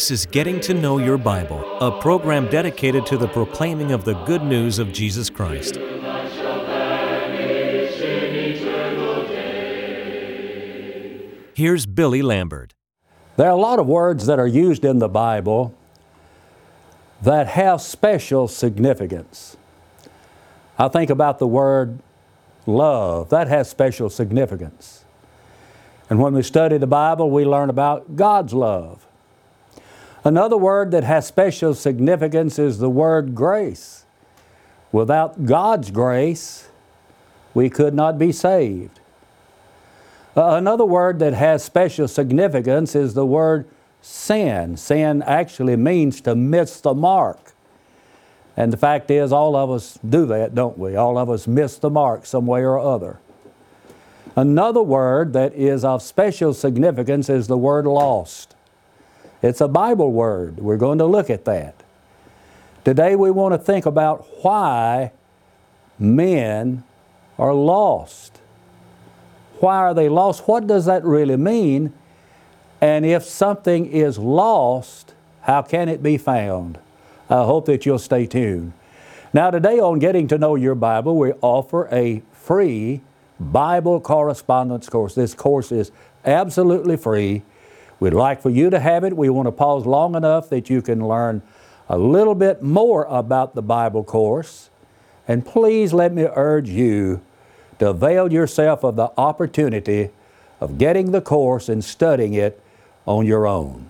This is Getting to Know Your Bible, a program dedicated to the proclaiming of the good news of Jesus Christ. Here's Billy Lambert. There are a lot of words that are used in the Bible that have special significance. I think about the word love, that has special significance. And when we study the Bible, we learn about God's love. Another word that has special significance is the word grace. Without God's grace, we could not be saved. Uh, another word that has special significance is the word sin. Sin actually means to miss the mark. And the fact is, all of us do that, don't we? All of us miss the mark some way or other. Another word that is of special significance is the word lost. It's a Bible word. We're going to look at that. Today we want to think about why men are lost. Why are they lost? What does that really mean? And if something is lost, how can it be found? I hope that you'll stay tuned. Now, today on Getting to Know Your Bible, we offer a free Bible correspondence course. This course is absolutely free. We'd like for you to have it. We want to pause long enough that you can learn a little bit more about the Bible course. And please let me urge you to avail yourself of the opportunity of getting the course and studying it on your own.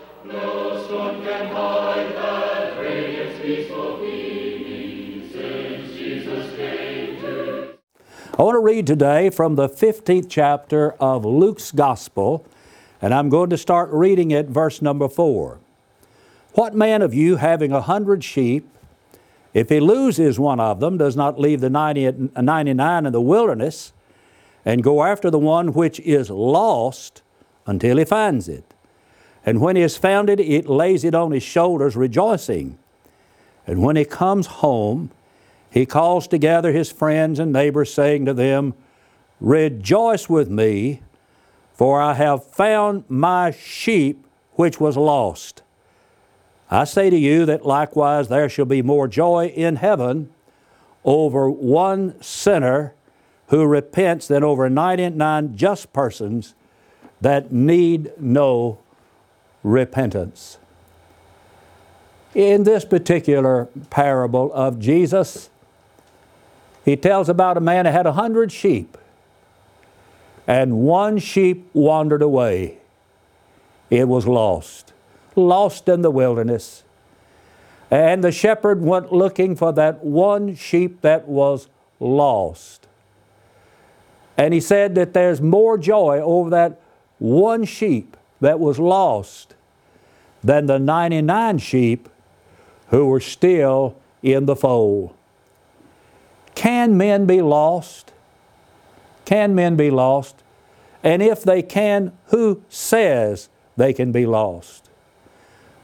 I want to read today from the 15th chapter of Luke's Gospel, and I'm going to start reading it, verse number 4. What man of you, having a hundred sheep, if he loses one of them, does not leave the 90, 99 in the wilderness and go after the one which is lost until he finds it? And when he has found it, it lays it on his shoulders, rejoicing. And when he comes home, he calls together his friends and neighbors, saying to them, Rejoice with me, for I have found my sheep which was lost. I say to you that likewise there shall be more joy in heaven over one sinner who repents than over 99 just persons that need no repentance. In this particular parable of Jesus, he tells about a man who had a hundred sheep, and one sheep wandered away. It was lost lost in the wilderness. And the shepherd went looking for that one sheep that was lost. And he said that there's more joy over that one sheep that was lost than the 99 sheep who were still in the fold. Can men be lost? Can men be lost? And if they can, who says they can be lost?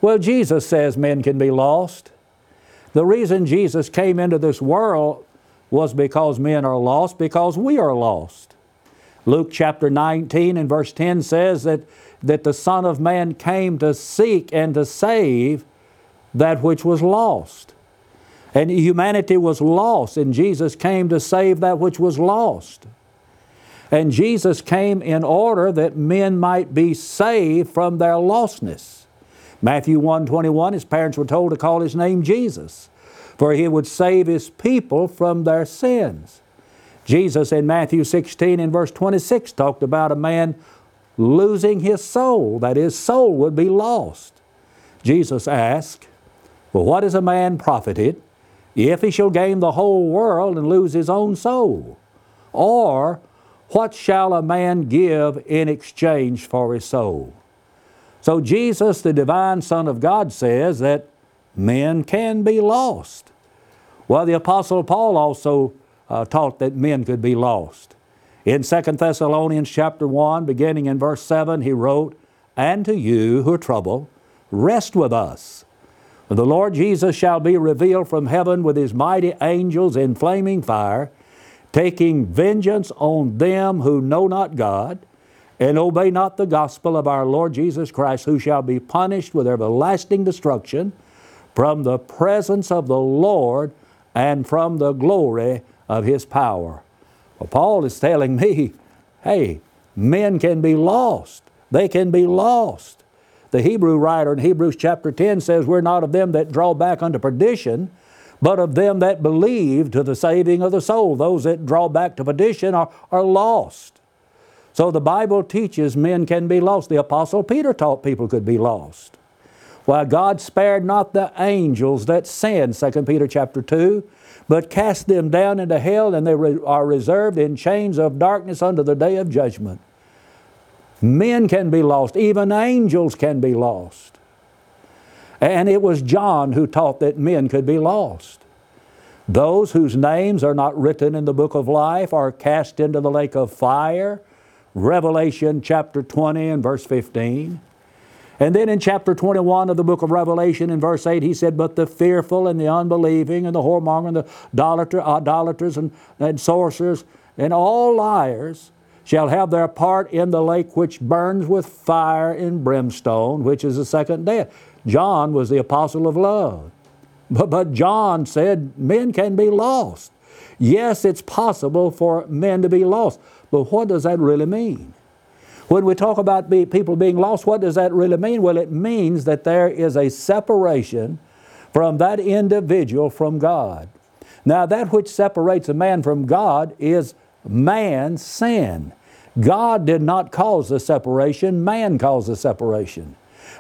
Well, Jesus says men can be lost. The reason Jesus came into this world was because men are lost, because we are lost. Luke chapter 19 and verse 10 says that, that the Son of Man came to seek and to save that which was lost. And humanity was lost, and Jesus came to save that which was lost. And Jesus came in order that men might be saved from their lostness. Matthew 1:21 his parents were told to call his name Jesus, for he would save his people from their sins. Jesus in Matthew 16 and verse 26 talked about a man losing his soul, that his soul would be lost. Jesus asked, Well, what is a man profited if he shall gain the whole world and lose his own soul? Or What shall a man give in exchange for his soul? So Jesus, the divine Son of God, says that men can be lost. Well, the Apostle Paul also uh, taught that men could be lost. In 2 Thessalonians chapter 1, beginning in verse 7, he wrote, And to you who are troubled, rest with us. The Lord Jesus shall be revealed from heaven with his mighty angels in flaming fire, taking vengeance on them who know not God and obey not the gospel of our Lord Jesus Christ, who shall be punished with everlasting destruction from the presence of the Lord and from the glory of his power. Well, Paul is telling me, hey, men can be lost. They can be lost. The Hebrew writer in Hebrews chapter 10 says, We're not of them that draw back unto perdition, but of them that believe to the saving of the soul. Those that draw back to perdition are, are lost. So the Bible teaches men can be lost. The Apostle Peter taught people could be lost. Why God spared not the angels that sinned, 2 Peter chapter 2, but cast them down into hell, and they are reserved in chains of darkness unto the day of judgment. Men can be lost, even angels can be lost. And it was John who taught that men could be lost. Those whose names are not written in the book of life are cast into the lake of fire. Revelation chapter 20 and verse 15. And then in chapter 21 of the book of Revelation, in verse 8, he said, But the fearful and the unbelieving and the whoremonger and the idolater, idolaters and, and sorcerers and all liars shall have their part in the lake which burns with fire and brimstone, which is the second death. John was the apostle of love. But, but John said men can be lost. Yes, it's possible for men to be lost, but what does that really mean? When we talk about be, people being lost, what does that really mean? Well, it means that there is a separation from that individual from God. Now, that which separates a man from God is man's sin. God did not cause the separation, man caused the separation.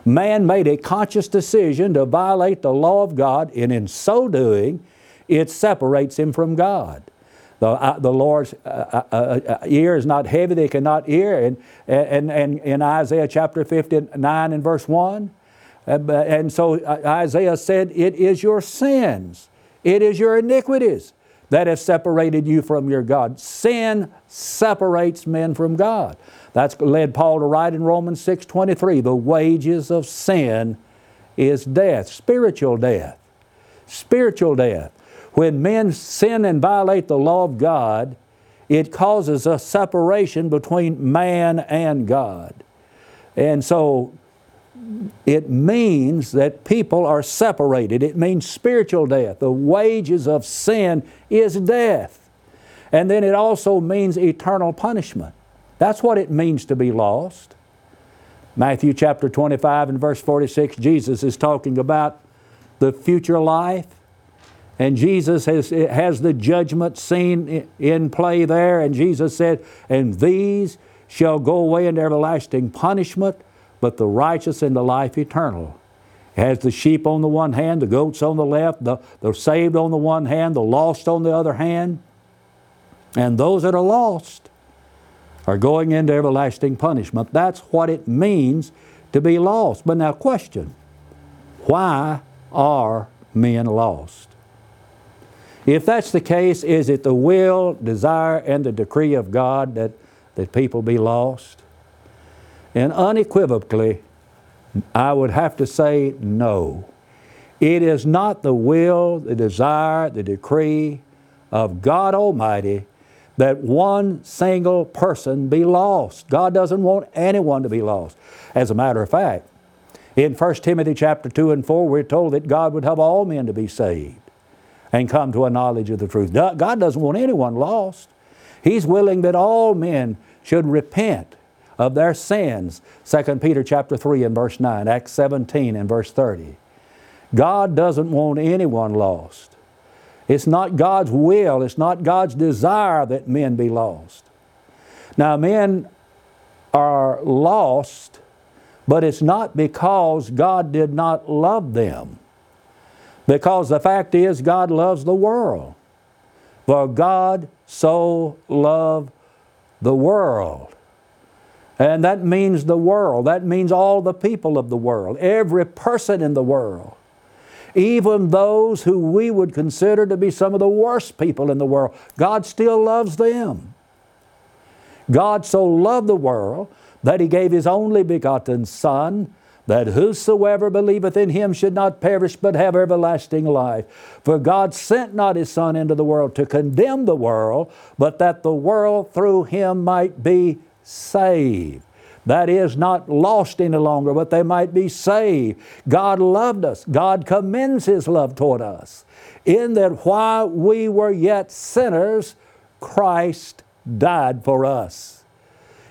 Man made a conscious decision to violate the law of God, and in so doing, it separates him from God. The, uh, the Lord's uh, uh, uh, uh ear is not heavy, they cannot hear. And, and, and in Isaiah chapter 59 and verse 1, uh, and so Isaiah said, It is your sins, it is your iniquities that has separated you from your God. Sin separates men from God. That's led Paul to write in Romans 6:23, the wages of sin is death, spiritual death. Spiritual death. When men sin and violate the law of God, it causes a separation between man and God. And so it means that people are separated. It means spiritual death. The wages of sin is death. And then it also means eternal punishment. That's what it means to be lost. Matthew chapter 25 and verse 46, Jesus is talking about the future life and Jesus has, has the judgment scene in play there. And Jesus said, And these shall go away into everlasting punishment, but the righteous into life eternal. It has the sheep on the one hand, the goats on the left, the, the saved on the one hand, the lost on the other hand. And those that are lost are going into everlasting punishment. That's what it means to be lost. But now, question why are men lost? If that's the case, is it the will, desire, and the decree of God that, that people be lost? And unequivocally, I would have to say no. It is not the will, the desire, the decree of God Almighty that one single person be lost. God doesn't want anyone to be lost. As a matter of fact, in 1 Timothy chapter 2 and 4, we're told that God would have all men to be saved and come to a knowledge of the truth. God doesn't want anyone lost. He's willing that all men should repent of their sins. 2 Peter chapter 3 and verse 9, Acts 17 and verse 30. God doesn't want anyone lost. It's not God's will, it's not God's desire that men be lost. Now, men are lost, but it's not because God did not love them. Because the fact is, God loves the world. For God so loved the world. And that means the world. That means all the people of the world, every person in the world. Even those who we would consider to be some of the worst people in the world, God still loves them. God so loved the world that He gave His only begotten Son, that whosoever believeth in Him should not perish but have everlasting life. For God sent not His Son into the world to condemn the world, but that the world through Him might be saved. That is, not lost any longer, but they might be saved. God loved us. God commends His love toward us. In that while we were yet sinners, Christ died for us.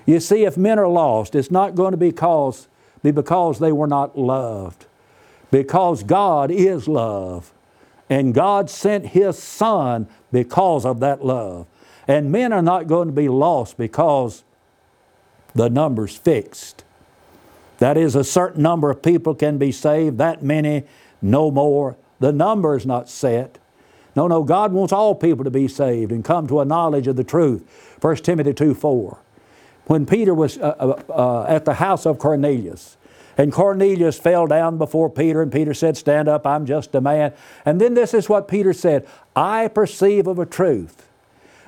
You see, if men are lost, it's not going to be, cause, be because they were not loved. Because God is love. And God sent His Son because of that love. And men are not going to be lost because the number's fixed. That is, a certain number of people can be saved, that many, no more. The number is not set. No, no, God wants all people to be saved and come to a knowledge of the truth. 1 Timothy 2 4. When Peter was uh, uh, uh, at the house of Cornelius, and Cornelius fell down before Peter, and Peter said, Stand up, I'm just a man. And then this is what Peter said I perceive of a truth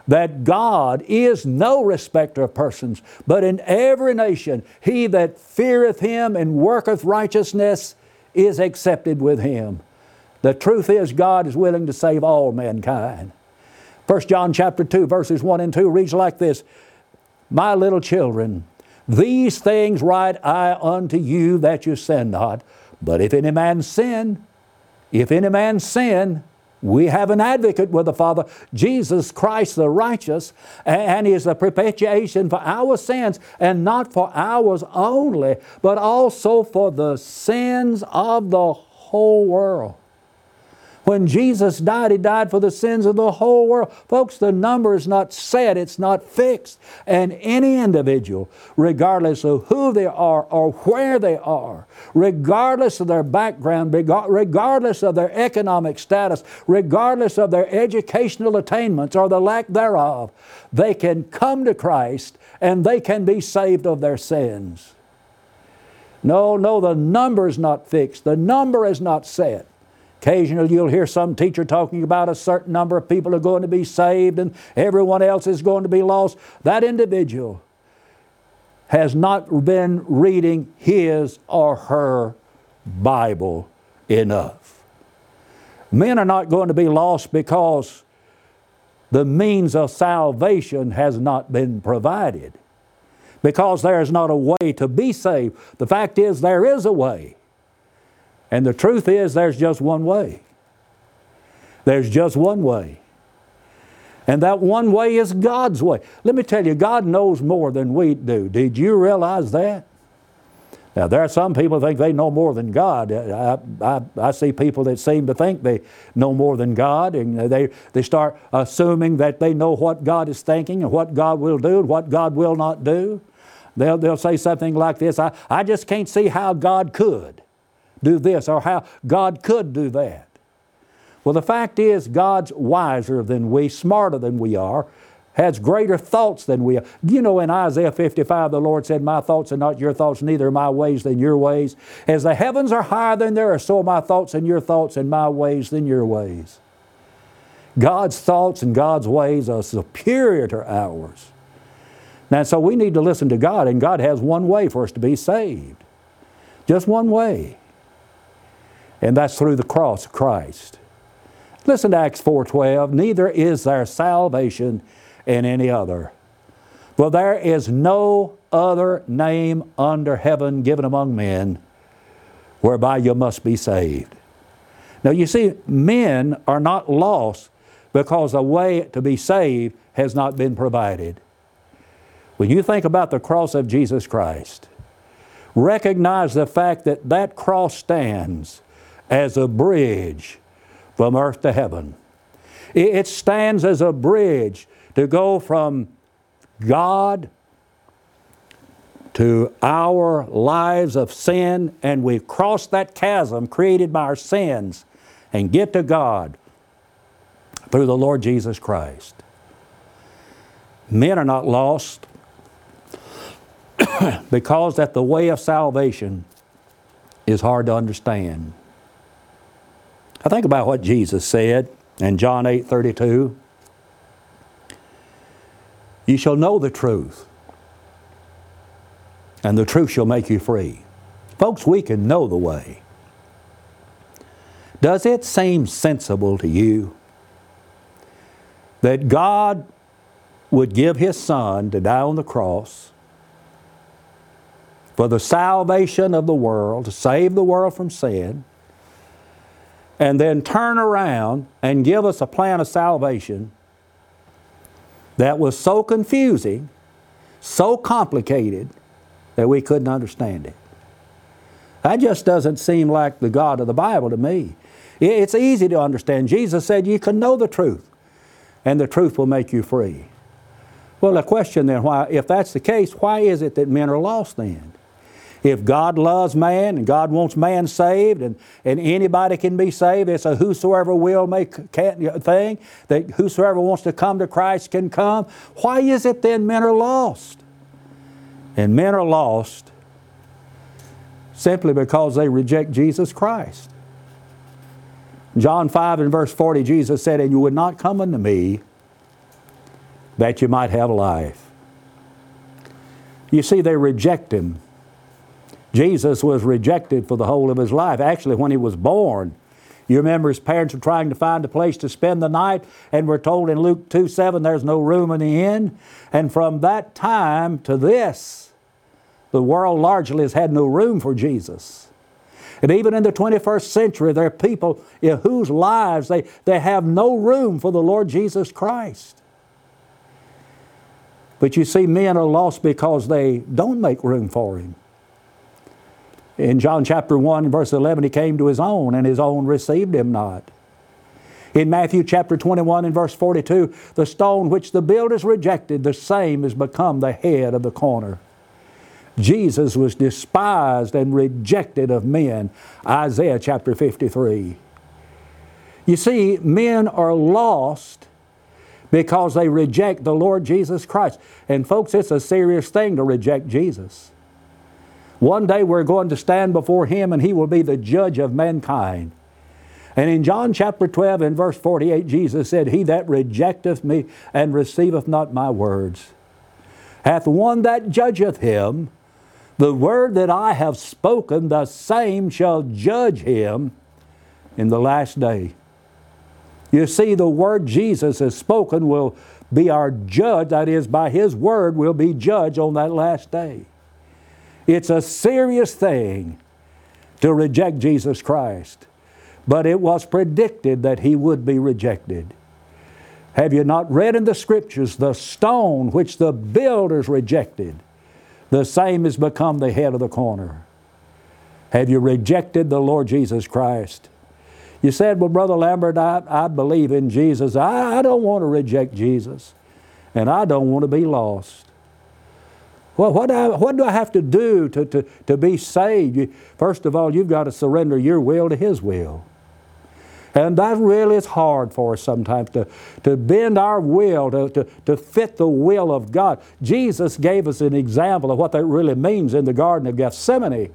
that God is no respecter of persons, but in every nation he that feareth him and worketh righteousness is accepted with him. The truth is God is willing to save all mankind. 1 John chapter 2 verses 1 and 2 reads like this, My little children, these things write I unto you that you sin not. But if any man sin, if any man sin, we have an advocate with the Father, Jesus Christ the righteous, and He is the propitiation for our sins, and not for ours only, but also for the sins of the whole world. When Jesus died, He died for the sins of the whole world. Folks, the number is not set, it's not fixed. And any individual, regardless of who they are or where they are, regardless of their background, regardless of their economic status, regardless of their educational attainments or the lack thereof, they can come to Christ and they can be saved of their sins. No, no, the number is not fixed, the number is not set. Occasionally, you'll hear some teacher talking about a certain number of people are going to be saved and everyone else is going to be lost. That individual has not been reading his or her Bible enough. Men are not going to be lost because the means of salvation has not been provided. Because there is not a way to be saved. The fact is, there is a way. And the truth is, there's just one way. There's just one way. And that one way is God's way. Let me tell you, God knows more than we do. Did you realize that? Now, there are some people think they know more than God. I, I, I, see people that seem to think they know more than God, and they, they start assuming that they know what God is thinking and what God will do and what God will not do. They'll, they'll say something like this I, I just can't see how God could do this or how God could do that. Well, the fact is, God's wiser than we, smarter than we are, has greater thoughts than we are. You know, in Isaiah 55, the Lord said, My thoughts are not your thoughts, neither are my ways than your ways. As the heavens are higher than there are, so are my thoughts and your thoughts, and my ways than your ways. God's thoughts and God's ways are superior to ours. Now, so we need to listen to God, and God has one way for us to be saved. Just one way and that's through the cross of Christ. Listen to Acts 4:12, neither is there salvation in any other. For there is no other name under heaven given among men whereby you must be saved. Now you see, men are not lost because a way to be saved has not been provided. When you think about the cross of Jesus Christ, recognize the fact that that cross stands as a bridge from earth to heaven. It stands as a bridge to go from God to our lives of sin, and we cross that chasm created by our sins and get to God through the Lord Jesus Christ. Men are not lost because that the way of salvation is hard to understand. I think about what Jesus said in John 8 32. You shall know the truth, and the truth shall make you free. Folks, we can know the way. Does it seem sensible to you that God would give His Son to die on the cross for the salvation of the world, to save the world from sin, and then turn around and give us a plan of salvation that was so confusing, so complicated, that we couldn't understand it. That just doesn't seem like the God of the Bible to me. It's easy to understand. Jesus said you can know the truth, and the truth will make you free. Well, the question then, why, if that's the case, why is it that men are lost then? If God loves man and God wants man saved and, and anybody can be saved, it's a whosoever will make thing, that whosoever wants to come to Christ can come. Why is it then men are lost? And men are lost simply because they reject Jesus Christ. John 5 and verse 40, Jesus said, And you would not come unto me that you might have life. You see, they reject Him. Jesus was rejected for the whole of His life. Actually, when He was born, you remember His parents were trying to find a place to spend the night, and we're told in Luke 2 7 there's no room in the inn. And from that time to this, the world largely has had no room for Jesus. And even in the 21st century, there are people in whose lives they, they have no room for the Lord Jesus Christ. But you see, men are lost because they don't make room for Him. In John chapter 1, verse 11, He came to His own, and His own received Him not. In Matthew chapter 21 and verse 42, the stone which the builders rejected, the same has become the head of the corner. Jesus was despised and rejected of men. Isaiah chapter 53. You see, men are lost because they reject the Lord Jesus Christ. And folks, it's a serious thing to reject Jesus. One day we're going to stand before Him and He will be the judge of mankind. And in John chapter 12 and verse 48, Jesus said, He that rejecteth me and receiveth not my words hath one that judgeth him. The word that I have spoken, the same shall judge him in the last day. You see, the word Jesus has spoken will be our judge. That is, by His word, we'll be judged on that last day. It's a serious thing to reject Jesus Christ, but it was predicted that He would be rejected. Have you not read in the Scriptures the stone which the builders rejected? The same has become the head of the corner. Have you rejected the Lord Jesus Christ? You said, Well, Brother Lambert, I, I believe in Jesus. I, I don't want to reject Jesus, and I don't want to be lost. Well, what I, what do I have to do to, to, to be saved? You, first of all, you've got to surrender your will to His will. And that really is hard for us sometimes to, to bend our will to, to, to fit the will of God. Jesus gave us an example of what that really means in the Garden of Gethsemane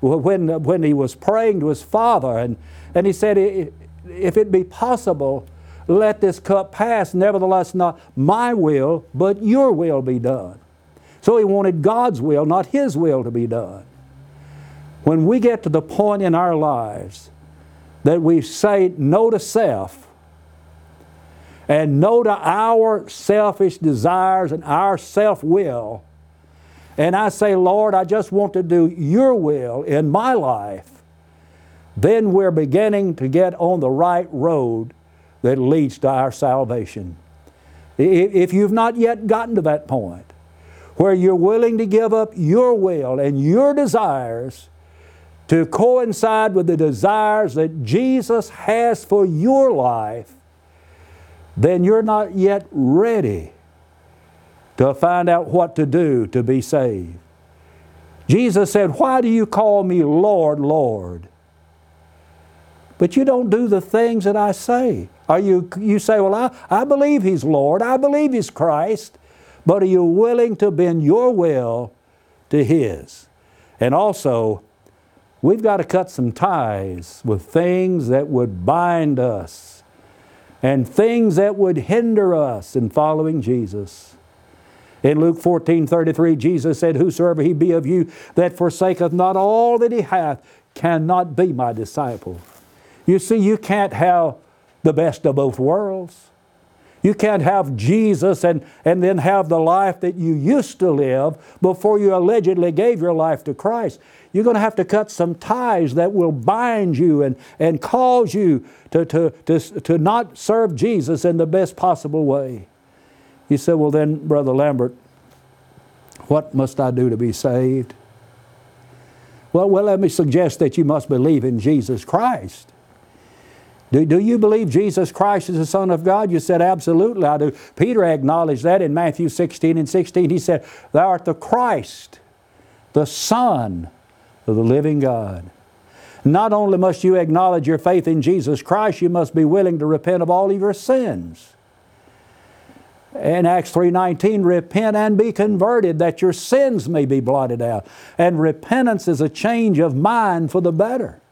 when, when he was praying to his Father. And, and he said, If it be possible, let this cup pass. Nevertheless, not my will, but your will be done. So he wanted God's will, not his will, to be done. When we get to the point in our lives that we say no to self and no to our selfish desires and our self will, and I say, Lord, I just want to do your will in my life, then we're beginning to get on the right road that leads to our salvation. If you've not yet gotten to that point where you're willing to give up your will and your desires to coincide with the desires that Jesus has for your life, then you're not yet ready to find out what to do to be saved. Jesus said, Why do you call me Lord, Lord? But you don't do the things that I say. Are you, you say, Well, I, I believe He's Lord, I believe He's Christ, but are you willing to bend your will to His? And also, we've got to cut some ties with things that would bind us and things that would hinder us in following Jesus. In Luke 14 33, Jesus said, Whosoever he be of you that forsaketh not all that he hath cannot be my disciple. You see, you can't have the best of both worlds. You can't have Jesus and, and then have the life that you used to live before you allegedly gave your life to Christ. You're going to have to cut some ties that will bind you and, and cause you to, to, to, to not serve Jesus in the best possible way. You say, well, then, Brother Lambert, what must I do to be saved? Well, well, let me suggest that you must believe in Jesus Christ. Do, do you believe Jesus Christ is the Son of God? You said, Absolutely, I do. Peter acknowledged that in Matthew 16 and 16. He said, Thou art the Christ, the Son of the living God. Not only must you acknowledge your faith in Jesus Christ, you must be willing to repent of all of your sins. In Acts 3:19, repent and be converted that your sins may be blotted out. And repentance is a change of mind for the better.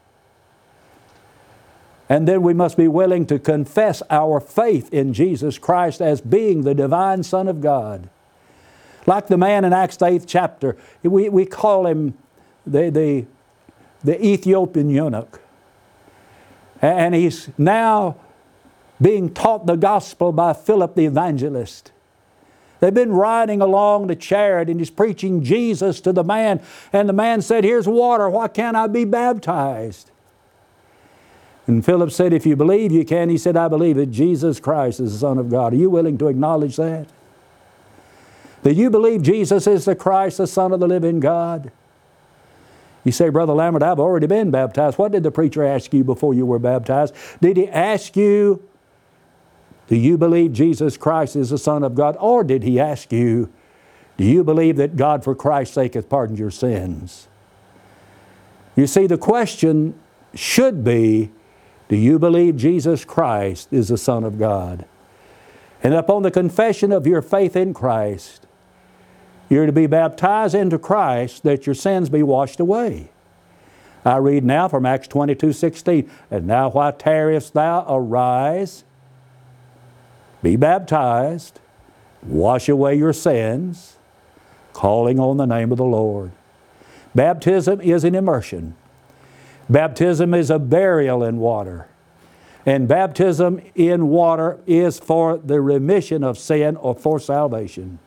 And then we must be willing to confess our faith in Jesus Christ as being the divine Son of God. Like the man in Acts 8th chapter, we, we call him the, the, the Ethiopian eunuch. And he's now being taught the gospel by Philip the evangelist. They've been riding along the chariot and he's preaching Jesus to the man. And the man said, Here's water. Why can't I be baptized? And Philip said, If you believe, you can. He said, I believe that Jesus Christ is the Son of God. Are you willing to acknowledge that? Do you believe Jesus is the Christ, the Son of the living God? You say, Brother Lambert, I've already been baptized. What did the preacher ask you before you were baptized? Did he ask you, Do you believe Jesus Christ is the Son of God? Or did he ask you, Do you believe that God for Christ's sake hath pardoned your sins? You see, the question should be, do you believe Jesus Christ is the Son of God? And upon the confession of your faith in Christ, you're to be baptized into Christ that your sins be washed away. I read now from Acts 22 16. And now, why tarriest thou? Arise, be baptized, wash away your sins, calling on the name of the Lord. Baptism is an immersion. Baptism is a burial in water. And baptism in water is for the remission of sin or for salvation.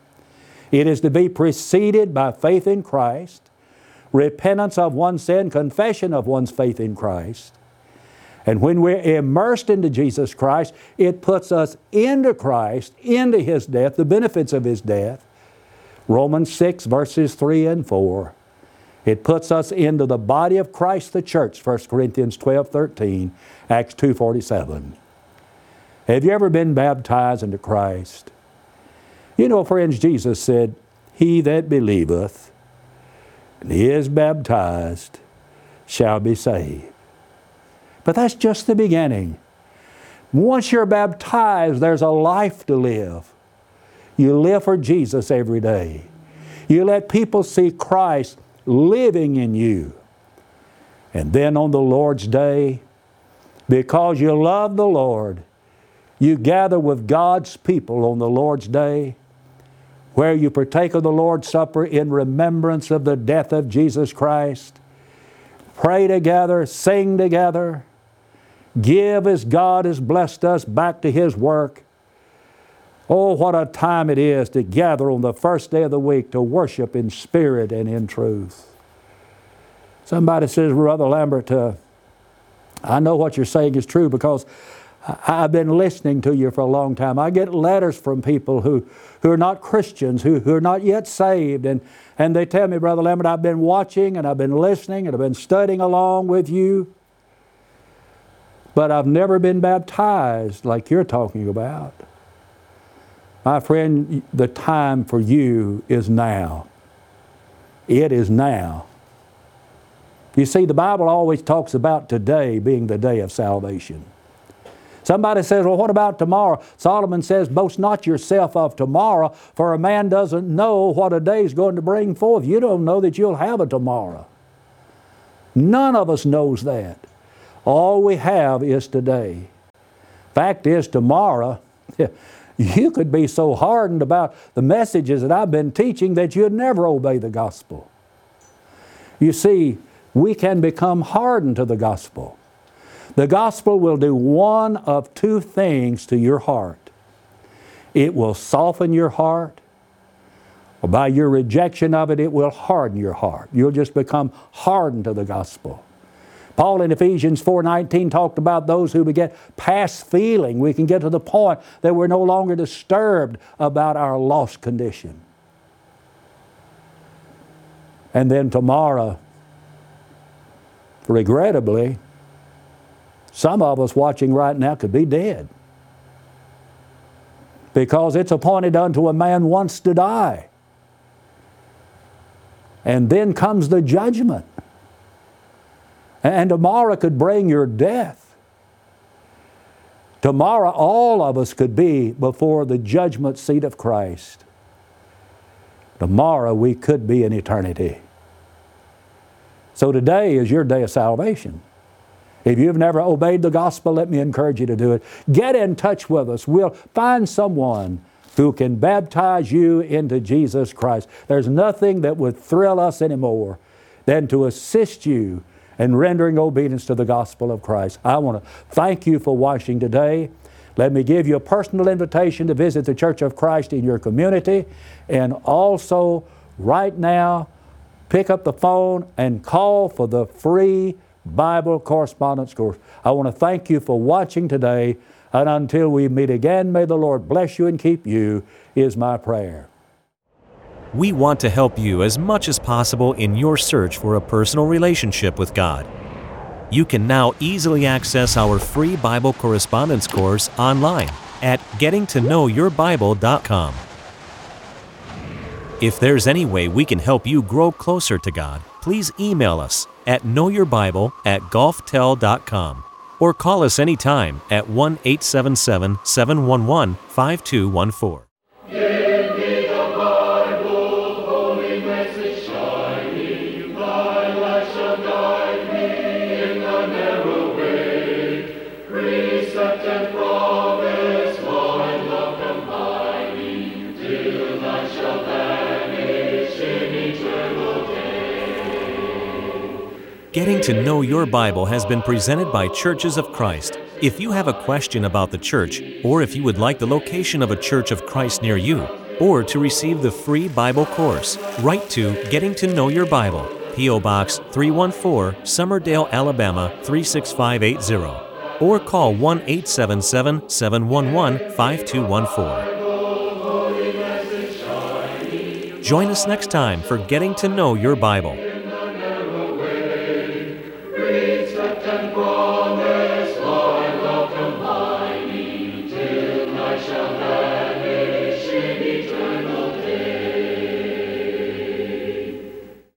It is to be preceded by faith in Christ, repentance of one's sin, confession of one's faith in Christ. And when we're immersed into Jesus Christ, it puts us into Christ, into His death, the benefits of His death. Romans 6, verses 3 and 4. It puts us into the body of Christ, the church, 1 Corinthians 12, 13, Acts 2, 47. Have you ever been baptized into Christ? You know, friends, Jesus said, He that believeth and is baptized shall be saved. But that's just the beginning. Once you're baptized, there's a life to live. You live for Jesus every day. You let people see Christ living in you. And then on the Lord's day, because you love the Lord, you gather with God's people on the Lord's day, where you partake of the Lord's Supper in remembrance of the death of Jesus Christ. Pray together, sing together, give as God has blessed us back to His work. Oh, what a time it is to gather on the first day of the week to worship in spirit and in truth. Somebody says, Brother Lambert, uh, I know what you're saying is true because I've been listening to you for a long time. I get letters from people who, who are not Christians, who, who are not yet saved, and, and they tell me, Brother Lambert, I've been watching and I've been listening and I've been studying along with you, but I've never been baptized like you're talking about. My friend, the time for you is now. It is now. You see, the Bible always talks about today being the day of salvation. Somebody says, Well, what about tomorrow? Solomon says, Boast not yourself of tomorrow, for a man doesn't know what a day is going to bring forth. You don't know that you'll have a tomorrow. None of us knows that. All we have is today. Fact is, tomorrow, you could be so hardened about the messages that I've been teaching that you'd never obey the gospel. You see, we can become hardened to the gospel. The gospel will do one of two things to your heart it will soften your heart, or by your rejection of it, it will harden your heart. You'll just become hardened to the gospel. Paul in Ephesians 4:19 talked about those who get past feeling. We can get to the point that we're no longer disturbed about our lost condition. And then tomorrow, regrettably, some of us watching right now could be dead. Because it's appointed unto a man once to die. And then comes the judgment. And tomorrow could bring your death. Tomorrow, all of us could be before the judgment seat of Christ. Tomorrow, we could be in eternity. So today is your day of salvation. If you've never obeyed the gospel, let me encourage you to do it. Get in touch with us. We'll find someone who can baptize you into Jesus Christ. There's nothing that would thrill us anymore than to assist you in rendering obedience to the gospel of Christ. I want to thank you for watching today. Let me give you a personal invitation to visit the Church of Christ in your community and also right now pick up the phone and call for the free Bible correspondence course. I want to thank you for watching today, and until we meet again, may the Lord bless you and keep you, is my prayer. We want to help you as much as possible in your search for a personal relationship with God. You can now easily access our free Bible correspondence course online at gettingtoknowyourbible.com. If there's any way we can help you grow closer to God, please email us at knowyourbible at gulftel.com or call us anytime at 1 877 711 5214. Getting to Know Your Bible has been presented by Churches of Christ. If you have a question about the church, or if you would like the location of a Church of Christ near you, or to receive the free Bible course, write to Getting to Know Your Bible, P.O. Box 314, Summerdale, Alabama 36580, or call 1 877 711 5214. Join us next time for Getting to Know Your Bible.